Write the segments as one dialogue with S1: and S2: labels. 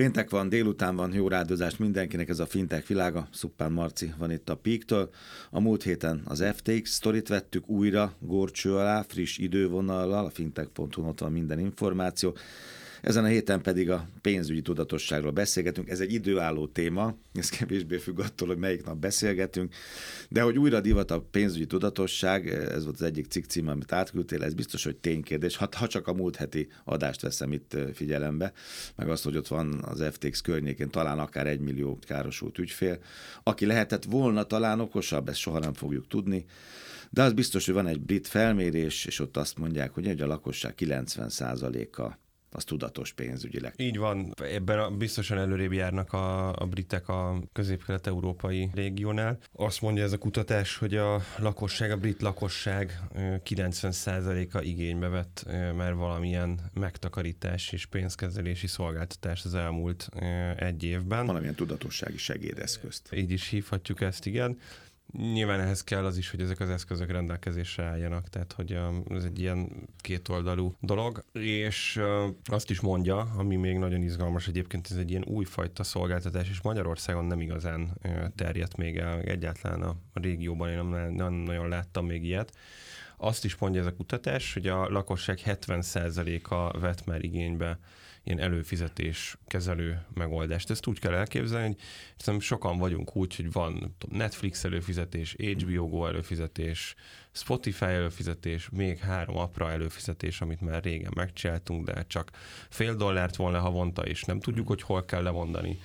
S1: Péntek van, délután van, jó rádozást mindenkinek, ez a fintech világa. Szuppán Marci van itt a Peak-től. A múlt héten az FTX sztorit vettük újra górcső alá, friss idővonallal, a fintech.hu ott van minden információ. Ezen a héten pedig a pénzügyi tudatosságról beszélgetünk. Ez egy időálló téma, ez kevésbé függ attól, hogy melyik nap beszélgetünk, de hogy újra divat a pénzügyi tudatosság, ez volt az egyik cikk cím, amit átküldtél, ez biztos, hogy ténykérdés. Ha, ha csak a múlt heti adást veszem itt figyelembe, meg azt, hogy ott van az FTX környékén talán akár egy millió károsult ügyfél, aki lehetett volna talán okosabb, ezt soha nem fogjuk tudni, de az biztos, hogy van egy brit felmérés, és ott azt mondják, hogy a lakosság 90%-a az tudatos pénzügyileg.
S2: Így van, ebben a, biztosan előrébb járnak a, a britek a közép-kelet-európai régiónál. Azt mondja ez a kutatás, hogy a lakosság, a brit lakosság 90%-a igénybe vett már valamilyen megtakarítás és pénzkezelési szolgáltatás az elmúlt egy évben.
S1: Valamilyen tudatossági segédeszközt.
S2: Így is hívhatjuk ezt, igen. Nyilván ehhez kell az is, hogy ezek az eszközök rendelkezésre álljanak, tehát hogy ez egy ilyen kétoldalú dolog, és azt is mondja, ami még nagyon izgalmas egyébként, ez egy ilyen újfajta szolgáltatás, és Magyarországon nem igazán terjedt még el, egyáltalán a régióban én nem, nem nagyon láttam még ilyet. Azt is mondja ez a kutatás, hogy a lakosság 70%-a vett már igénybe ilyen előfizetés kezelő megoldást. Ezt úgy kell elképzelni, hogy hiszem sokan vagyunk úgy, hogy van Netflix előfizetés, HBO Go előfizetés, Spotify előfizetés, még három apra előfizetés, amit már régen megcsináltunk, de csak fél dollárt volna havonta, és nem tudjuk, hogy hol kell lemondani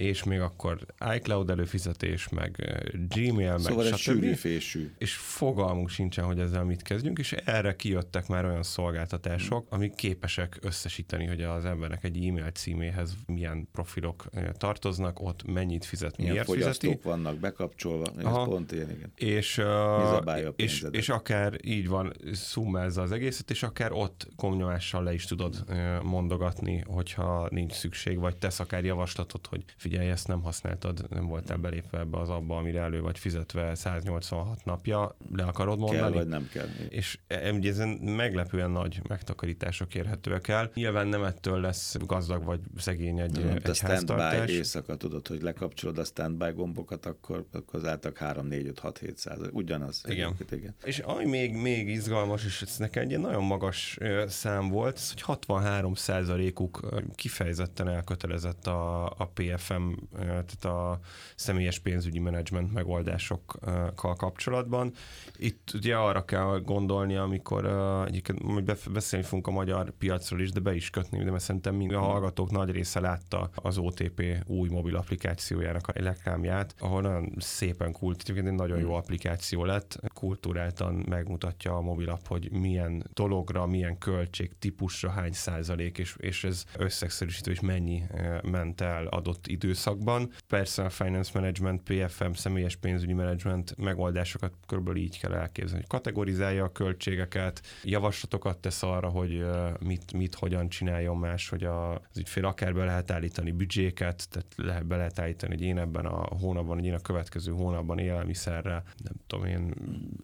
S2: és még akkor iCloud előfizetés, meg Gmail,
S1: szóval meg stb. Fésű.
S2: És fogalmunk sincsen, hogy ezzel mit kezdjünk, és erre kijöttek már olyan szolgáltatások, amik képesek összesíteni, hogy az embernek egy e-mail címéhez milyen profilok tartoznak, ott mennyit fizet, milyen miért fizeti.
S1: vannak bekapcsolva, ez pont ilyen, igen.
S2: És, uh, és, és akár így van, szummázza az egészet, és akár ott komnyomással le is tudod mondogatni, hogyha nincs szükség, vagy tesz akár javaslatot, hogy figyelj, ezt nem használtad, nem voltál belépve ebbe az abba, amire elő vagy fizetve 186 napja, le akarod mondani?
S1: Kell, vagy nem kell.
S2: És e, ugye ezen meglepően nagy megtakarítások érhetőek el. Nyilván nem ettől lesz gazdag vagy szegény egy, nem, egy a
S1: standby éjszaka, tudod, hogy lekapcsolod a standby gombokat, akkor, akkor az által 3, 4, 5, 6, 7 százalék. Ugyanaz.
S2: Igen. igen. És ami még, még izgalmas, és ez nekem egy nagyon magas szám volt, ez, hogy 63 százalékuk kifejezetten elkötelezett a, a PFM nem, tehát a személyes pénzügyi menedzsment megoldásokkal kapcsolatban. Itt ugye arra kell gondolni, amikor egyébként beszélni fogunk a magyar piacról is, de be is kötni, de mert szerintem mind a hallgatók nagy része látta az OTP új mobil applikációjának a reklámját, ahol nagyon szépen kult, egyébként egy nagyon jó applikáció lett, kultúráltan megmutatja a mobilap, hogy milyen dologra, milyen költség típusra hány százalék, és, és ez összegszerűsítő, és mennyi ment el adott idő időszakban. Persze a Finance Management, PFM, személyes pénzügyi management megoldásokat körülbelül így kell elképzelni, hogy kategorizálja a költségeket, javaslatokat tesz arra, hogy mit, mit hogyan csináljon más, hogy az ügyfél akár be lehet állítani büdzséket, tehát lehet, be lehet állítani, hogy én ebben a hónapban, hogy én a következő hónapban élelmiszerre, nem tudom én,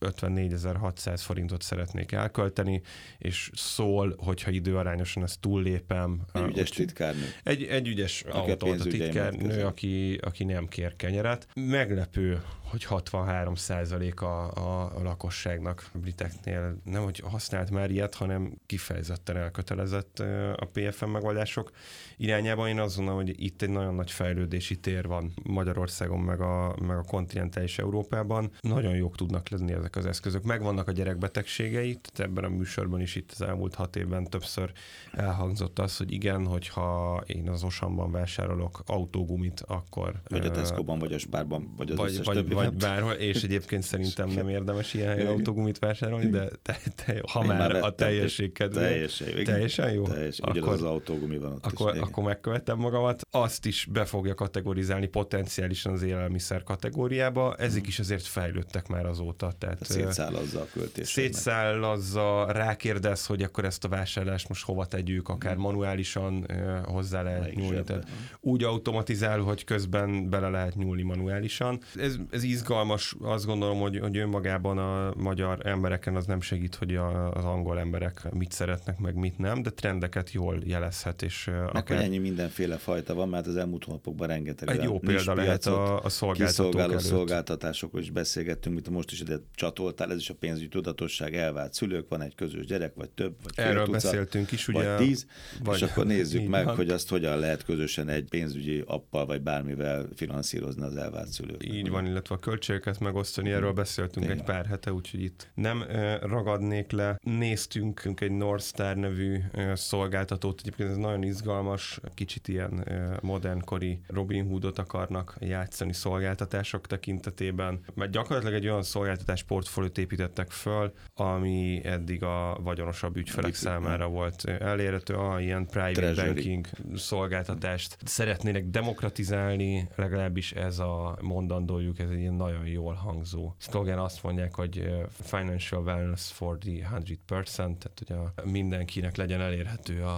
S2: 54.600 forintot szeretnék elkölteni, és szól, hogyha időarányosan ezt túllépem.
S1: Egy ügyes titkárnő.
S2: Egy, egy ügyes automata titkár, nő, aki, aki nem kér kenyeret. Meglepő, hogy 63 a, a, a lakosságnak a briteknél nem, hogy használt már ilyet, hanem kifejezetten elkötelezett a PFM megoldások irányában. Én azt gondolom, hogy itt egy nagyon nagy fejlődési tér van Magyarországon, meg a, meg a kontinentális Európában. Nagyon jók tudnak lenni ezek az eszközök. Megvannak a gyerekbetegségei, tehát ebben a műsorban is itt az elmúlt hat évben többször elhangzott az, hogy igen, hogyha én az Osamban vásárolok autógumit, akkor...
S1: Vagy a Tesco-ban, vagy a Spárban, vagy az
S2: vagy,
S1: összes
S2: vagy,
S1: többi
S2: vagy bárhol, és egyébként szerintem nem érdemes ilyen helyen autógumit vásárolni, de te, te, ha Én már, már a teljesség kedvéért.
S1: Teljesen,
S2: teljesen jó?
S1: Teljesen, akkor, az autógumi van ott
S2: akkor, is, akkor megkövetem magamat. Azt is be fogja kategorizálni potenciálisan az élelmiszer kategóriába. Ezek is azért fejlődtek már azóta. Tehát,
S1: szétszállazza a költést.
S2: Szétszállazza, rákérdez, hogy akkor ezt a vásárlást most hova tegyük, akár hmm. manuálisan hozzá lehet nyúlni. Úgy automatizál, hogy közben bele lehet nyúlni manuálisan. Ez, ez izgalmas, azt gondolom, hogy, hogy önmagában a magyar embereken az nem segít, hogy a, az angol emberek mit szeretnek, meg mit nem, de trendeket jól jelezhet. És
S1: meg akár... ennyi mindenféle fajta van, mert az elmúlt hónapokban rengeteg
S2: Egy jó példa lehet a, a szolgáltatók
S1: szolgáltatásokról is beszélgettünk, mint most is ide csatoltál, ez is a pénzügyi tudatosság, elvált szülők, van egy közös gyerek, vagy több, vagy
S2: Erről tucat, beszéltünk is, ugye?
S1: Vagy tíz, vagy, és akkor nézzük meg, van. hogy azt hogyan lehet közösen egy pénzügyi appal, vagy bármivel finanszírozni az elvált szülők.
S2: Így van, illetve a költségeket megosztani, erről beszéltünk Tényleg. egy pár hete, úgyhogy itt nem ragadnék le. Néztünk egy North Star nevű szolgáltatót, egyébként ez nagyon izgalmas, kicsit ilyen modernkori Robin Hoodot akarnak játszani szolgáltatások tekintetében, mert gyakorlatilag egy olyan szolgáltatás portfóliót építettek föl, ami eddig a vagyonosabb ügyfelek számára volt elérhető, a ilyen private Treasury. banking szolgáltatást szeretnének demokratizálni, legalábbis ez a mondandójuk, ez egy ilyen nagyon jól hangzó szlogen, azt mondják, hogy financial wellness for the 100%, tehát hogy a mindenkinek legyen elérhető a,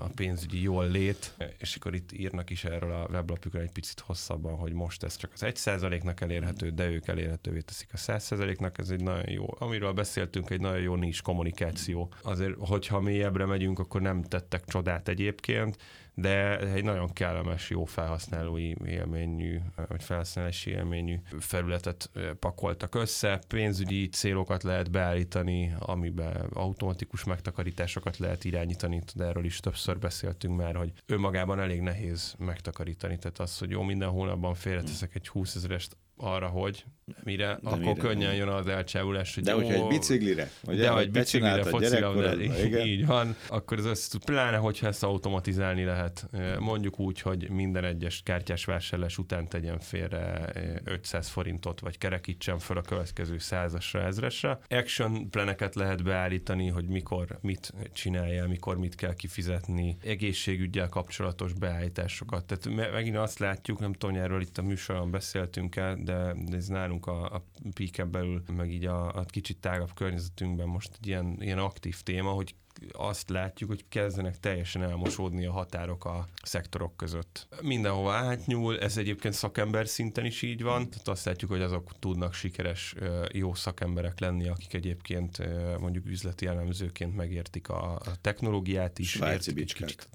S2: a pénzügyi jól lét, és akkor itt írnak is erről a weblapjukra egy picit hosszabban, hogy most ez csak az 1%-nak elérhető, de ők elérhetővé teszik a 100%-nak, ez egy nagyon jó, amiről beszéltünk, egy nagyon jó nincs kommunikáció. Azért, hogyha mélyebbre megyünk, akkor nem tettek csodát egyébként, de egy nagyon kellemes, jó felhasználói élményű, vagy felhasználási élményű felületet pakoltak össze, pénzügyi célokat lehet beállítani, amiben automatikus megtakarításokat lehet irányítani, de erről is többször beszéltünk már, hogy önmagában elég nehéz megtakarítani, tehát az, hogy jó, minden hónapban félreteszek egy 20 ezerest arra, hogy mire, de akkor mire, könnyen jön az elcsábulás.
S1: Hogy de hogyha egy biciklire,
S2: ugye, de hogy biciklire, focilabda, így van, akkor az össze, pláne, hogyha ezt automatizálni lehet, mondjuk úgy, hogy minden egyes kártyás vásárlás után tegyen félre 500 forintot, vagy kerekítsen fel a következő százasra, ezresre. Action planeket lehet beállítani, hogy mikor mit csinálja, mikor mit kell kifizetni, egészségügyel kapcsolatos beállításokat. Tehát megint azt látjuk, nem tudom, erről itt a műsoron beszéltünk el, de ez nálunk a, a peak belül, meg így a, a kicsit tágabb környezetünkben most egy ilyen, ilyen aktív téma, hogy azt látjuk, hogy kezdenek teljesen elmosódni a határok a szektorok között. Mindenhova átnyúl, ez egyébként szakember szinten is így van, tehát azt látjuk, hogy azok tudnak sikeres, jó szakemberek lenni, akik egyébként mondjuk üzleti elemzőként megértik a, a technológiát is.
S1: Svájci bicskák.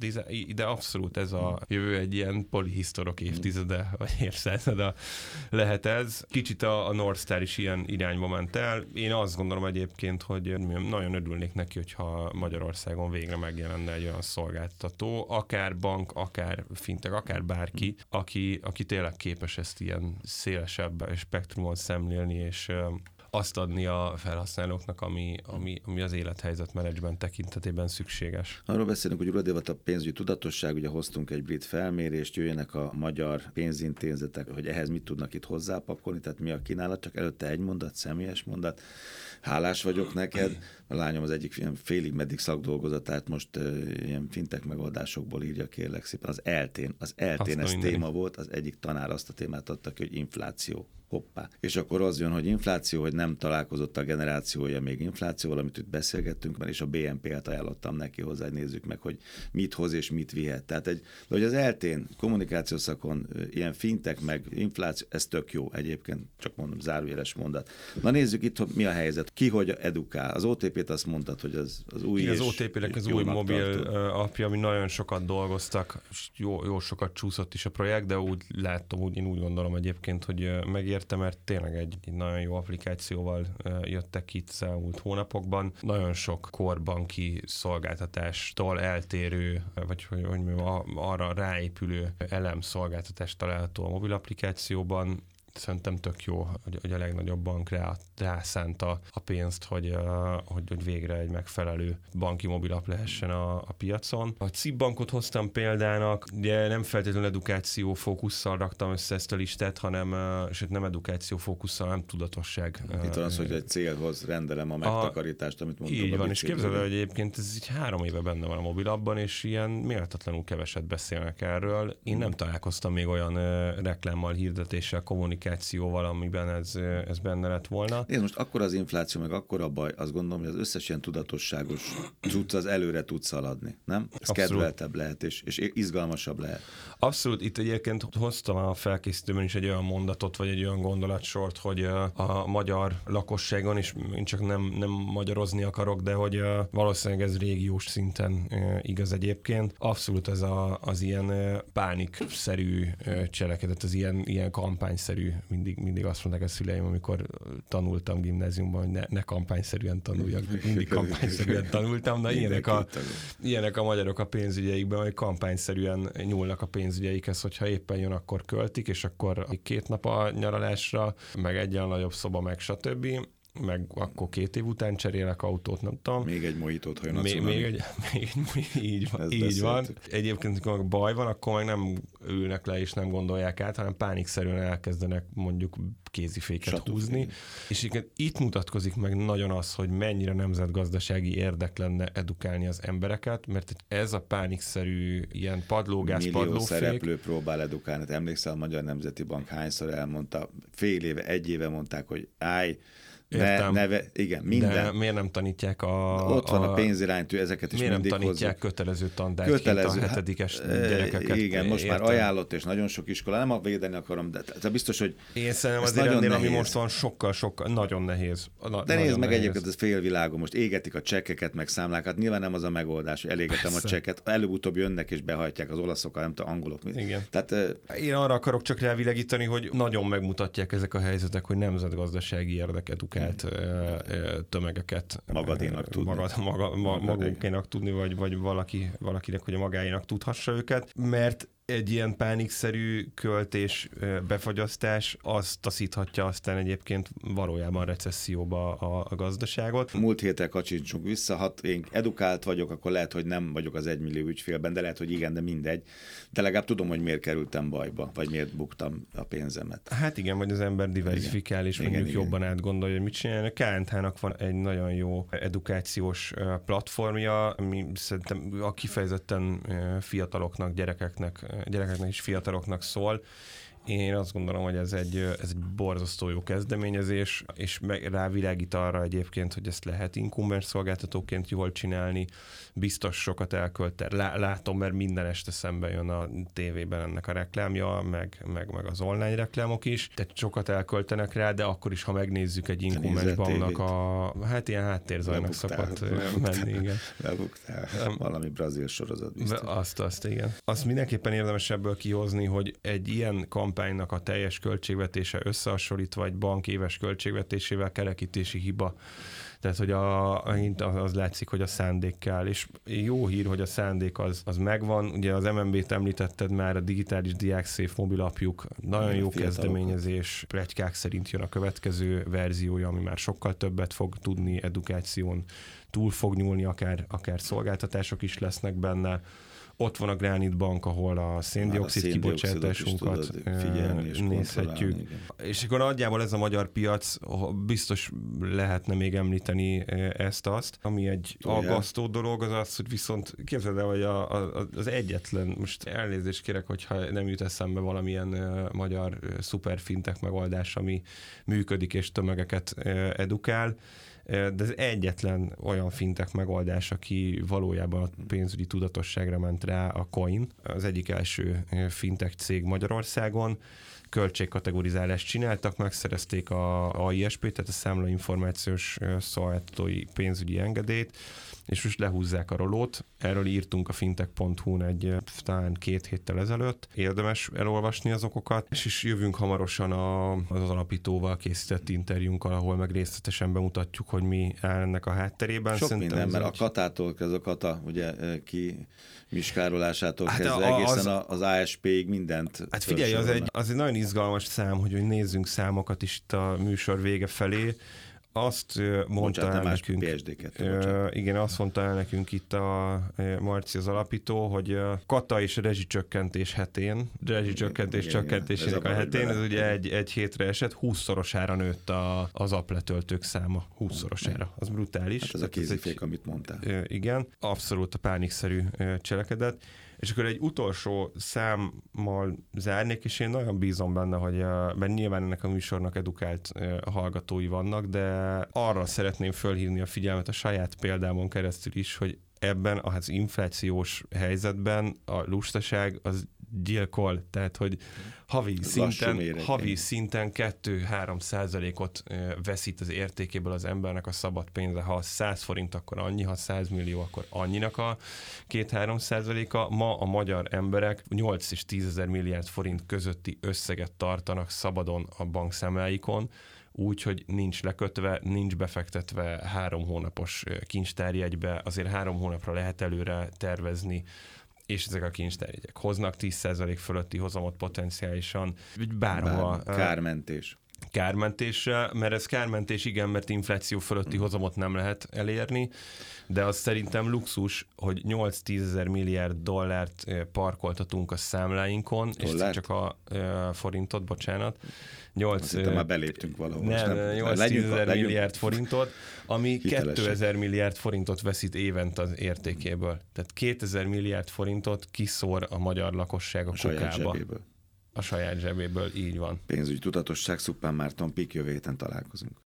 S2: De abszolút ez a jövő egy ilyen polihisztorok évtizede, vagy évszázada lehet ez. Kicsit a, a North Star is ilyen irányba ment el. Én azt gondolom egyébként, hogy nagyon örülnék neki, hogyha Magyarországon végre megjelenne egy olyan szolgáltató, akár bank, akár fintek, akár bárki, aki, aki tényleg képes ezt ilyen szélesebb spektrumon szemlélni, és azt adni a felhasználóknak, ami, ami, ami az élethelyzet menedzsment tekintetében szükséges.
S1: Arról beszélünk, hogy uradévat a pénzügyi tudatosság, ugye hoztunk egy brit felmérést, jöjjenek a magyar pénzintézetek, hogy ehhez mit tudnak itt hozzápakolni, tehát mi a kínálat, csak előtte egy mondat, személyes mondat. Hálás vagyok neked, a lányom az egyik ilyen félig meddig szakdolgozatát most uh, ilyen fintek megoldásokból írja kérlek szépen. Az eltén, az eltén ez téma volt, az egyik tanár azt a témát adta ki, hogy infláció hoppá. És akkor az jön, hogy infláció, hogy nem találkozott a generációja még inflációval, amit itt beszélgettünk, mert és a BNP-t ajánlottam neki hozzá, hogy nézzük meg, hogy mit hoz és mit vihet. Tehát egy, de hogy az eltén kommunikációszakon ilyen fintek meg infláció, ez tök jó egyébként, csak mondom, zárójeles mondat. Na nézzük itt, hogy mi a helyzet, ki hogy edukál. Az OTP-t azt mondtad, hogy az, az új
S2: Az OTP-nek az új mobil tartod. apja, ami nagyon sokat dolgoztak, jó, jó sokat csúszott is a projekt, de úgy látom, úgy, én úgy gondolom egyébként, hogy megér érte, mert tényleg egy, egy nagyon jó applikációval jöttek itt az elmúlt hónapokban. Nagyon sok korbanki szolgáltatástól eltérő, vagy hogy, hogy arra ráépülő elemszolgáltatást található a mobil applikációban szerintem tök jó, hogy, hogy a legnagyobb bank rá, rászánta a pénzt, hogy, hogy, hogy végre egy megfelelő banki mobilap lehessen a, a piacon. A CIP bankot hoztam példának, ugye nem feltétlenül edukáció fókusszal raktam össze ezt a listát, hanem, sőt nem edukáció fókusszal, hanem tudatosság.
S1: Itt van az, hogy egy célhoz rendelem a megtakarítást, amit mondtam.
S2: Így van, és képzeld hogy egyébként ez így három éve benne van a mobilabban, és ilyen méltatlanul keveset beszélnek erről. Én nem találkoztam még olyan reklámmal, hirdetéssel, kommunikációval, kommunikációval, amiben ez, ez benne lett volna.
S1: Nézd, most akkor az infláció, meg akkor a baj, azt gondolom, hogy az összes ilyen tudatosságos cucc az előre tud szaladni, nem? Ez Abszolút. kedveltebb lehet, és, és izgalmasabb lehet.
S2: Abszolút, itt egyébként hoztam a felkészítőben is egy olyan mondatot, vagy egy olyan gondolatsort, hogy a magyar lakosságon, és én csak nem, nem magyarozni akarok, de hogy valószínűleg ez régiós szinten igaz egyébként. Abszolút ez a, az ilyen pánikszerű cselekedet, az ilyen, ilyen kampányszerű, mindig, mindig azt mondták a szüleim, amikor tanultam gimnáziumban, hogy ne, ne kampányszerűen tanuljak, mindig kampányszerűen tanultam, na ilyenek a, ilyenek a magyarok a pénzügyeikben, hogy kampányszerűen nyúlnak a pénzügyeikhez, hogyha éppen jön, akkor költik, és akkor két nap a nyaralásra, meg egyen nagyobb szoba, meg stb meg akkor két év után cserélek autót, nem tudom.
S1: Még egy mojitót, ha jön
S2: még, még egy, még egy, így van. így van. Egyébként, amikor baj van, akkor meg nem ülnek le és nem gondolják át, hanem pánikszerűen elkezdenek mondjuk kéziféket Satú húzni. És itt mutatkozik meg nagyon az, hogy mennyire nemzetgazdasági érdek lenne edukálni az embereket, mert ez a pánikszerű ilyen padlógás, Millió padlófék.
S1: szereplő próbál edukálni. Emlékszel, a Magyar Nemzeti Bank hányszor elmondta, fél éve, egy éve mondták, hogy állj,
S2: Értem.
S1: Ne, neve, igen, minden.
S2: De miért nem tanítják a...
S1: Ott van a, a pénziránytű, ezeket is
S2: miért
S1: mindig
S2: nem tanítják
S1: hozzuk.
S2: kötelező tantárgyként kötelező, a hetedikes hát, gyerekeket?
S1: Igen, most értem. már ajánlott, és nagyon sok iskola, nem a védeni akarom, de, de biztos, hogy
S2: Én szerintem az ennél, ami most van, sokkal, sokkal, nagyon nehéz.
S1: Na, de nézd meg nehéz. egyébként, ez félvilágon, most égetik a csekkeket, meg számlákat, nyilván nem az a megoldás, hogy elégetem Persze. a csekket, előbb-utóbb jönnek és behajtják az olaszok, nem tudom, angolok.
S2: Igen. Tehát, Én arra akarok csak rávilegíteni, hogy nagyon megmutatják ezek a helyzetek, hogy nemzetgazdasági érdeket ukált tömegeket
S1: magadénak tudni. Magad,
S2: maga, ma, magunkénak tudni, vagy, vagy valaki, valakinek, hogy a magáénak tudhassa őket, mert egy ilyen pánikszerű költés, befagyasztás az taszíthatja aztán egyébként valójában recesszióba a, a gazdaságot.
S1: Múlt héten kacsincsunk vissza, ha én edukált vagyok, akkor lehet, hogy nem vagyok az egymillió ügyfélben, de lehet, hogy igen, de mindegy. De legalább tudom, hogy miért kerültem bajba, vagy miért buktam a pénzemet.
S2: Hát igen, vagy az ember diversifikál, és igen, mondjuk igen, jobban igen. átgondolja, hogy mit csinálja. A KNT-nak van egy nagyon jó edukációs platformja, ami szerintem a kifejezetten fiataloknak, gyerekeknek gyerekeknek és fiataloknak szól. Én azt gondolom, hogy ez egy, ez egy borzasztó jó kezdeményezés, és rávilágít arra egyébként, hogy ezt lehet inkumbens szolgáltatóként jól csinálni, biztos sokat elkölt, látom, mert minden este szembe jön a tévében ennek a reklámja, meg, meg, meg az online reklámok is, tehát sokat elköltenek rá, de akkor is, ha megnézzük egy inkumbens banknak a, hát ilyen háttérzajnak szokott menni, igen.
S1: Lebuktál. Valami brazil sorozat biztos.
S2: Azt, azt, igen. Azt mindenképpen érdemes ebből kihozni, hogy egy ilyen kampánynak a teljes költségvetése összehasonlítva egy bank éves költségvetésével kerekítési hiba. Tehát, hogy a, az látszik, hogy a szándék kell, és jó hír, hogy a szándék az, az megvan. Ugye az MNB-t említetted már, a digitális diákszéf mobilapjuk, nagyon jó kezdeményezés, plegykák szerint jön a következő verziója, ami már sokkal többet fog tudni edukáción, túl fog nyúlni, akár, akár szolgáltatások is lesznek benne ott van a Granite Bank, ahol a széndiokszid kibocsátásunkat nézhetjük. És akkor nagyjából ez a magyar piac, biztos lehetne még említeni ezt-azt, ami egy Olyan. aggasztó dolog, az az, hogy viszont képzeld el, hogy a, a, az egyetlen, most elnézést kérek, hogyha nem jut eszembe valamilyen magyar szuperfintek megoldás, ami működik és tömegeket edukál, de ez egyetlen olyan fintek megoldás, aki valójában a pénzügyi tudatosságra ment rá a Coin, az egyik első fintek cég Magyarországon, költségkategorizálást csináltak, megszerezték a AISP, tehát a számlainformációs szolgáltatói pénzügyi engedélyt, és most lehúzzák a rolót. Erről írtunk a fintech.hu-n egy talán két héttel ezelőtt. Érdemes elolvasni az okokat, és is jövünk hamarosan a, az alapítóval készített interjúnkkal, ahol meg részletesen bemutatjuk, hogy mi áll ennek a hátterében.
S1: Sok Szerintem minden, mert egy... a katától, ez a kata, ugye ki miskárolásától hát kezdve a, egészen az, az ASP-ig mindent.
S2: Hát figyelj, az egy, az egy nagyon izgalmas szám, hogy, hogy nézzünk számokat is itt a műsor vége felé azt mondta bocsánat, el nekünk, uh, igen, azt mondta el nekünk itt a Marci az alapító, hogy kata és rezsicsökkentés hetén, rezsicsökkentés csökkentésének a hetén, ez ugye egy, egy hétre esett, 20-szorosára nőtt a, az apletöltők száma, 20-szorosára. Az brutális. Hát
S1: ez a kézifék, amit mondtál.
S2: Igen, abszolút a pánikszerű cselekedet És akkor egy utolsó számmal zárnék, és én nagyon bízom benne, hogy mert nyilván ennek a műsornak edukált hallgatói vannak, de arra szeretném fölhívni a figyelmet a saját példámon keresztül is, hogy ebben az inflációs helyzetben a lustaság az gyilkol, tehát hogy havi szinten, havi szinten 2-3 százalékot veszít az értékéből az embernek a szabad pénze. Ha 100 forint, akkor annyi, ha 100 millió, akkor annyinak a 2-3 százaléka. Ma a magyar emberek 8 és 10 ezer milliárd forint közötti összeget tartanak szabadon a bankszámláikon, úgy, hogy nincs lekötve, nincs befektetve három hónapos kincstárjegybe, azért három hónapra lehet előre tervezni és ezek a kincstárjegyek hoznak 10% fölötti hozamot potenciálisan, bárhova.
S1: Bár, kármentés
S2: kármentésre, mert ez kármentés igen, mert infláció fölötti hozamot nem lehet elérni, de az szerintem luxus, hogy 8-10 ezer milliárd dollárt parkoltatunk a számláinkon, Dollárt? és csak a forintot, bocsánat.
S1: 8, uh, már beléptünk valahol.
S2: Nem, nem 8 ezer milliárd forintot, ami 2000 milliárd forintot veszít évent az értékéből. Tehát 2000 milliárd forintot kiszór a magyar lakosság a, a kukába. Zsebéből. A saját zsebéből, így van.
S1: Pénzügyi tudatosság, Szuppán Márton, Pik jövő héten találkozunk.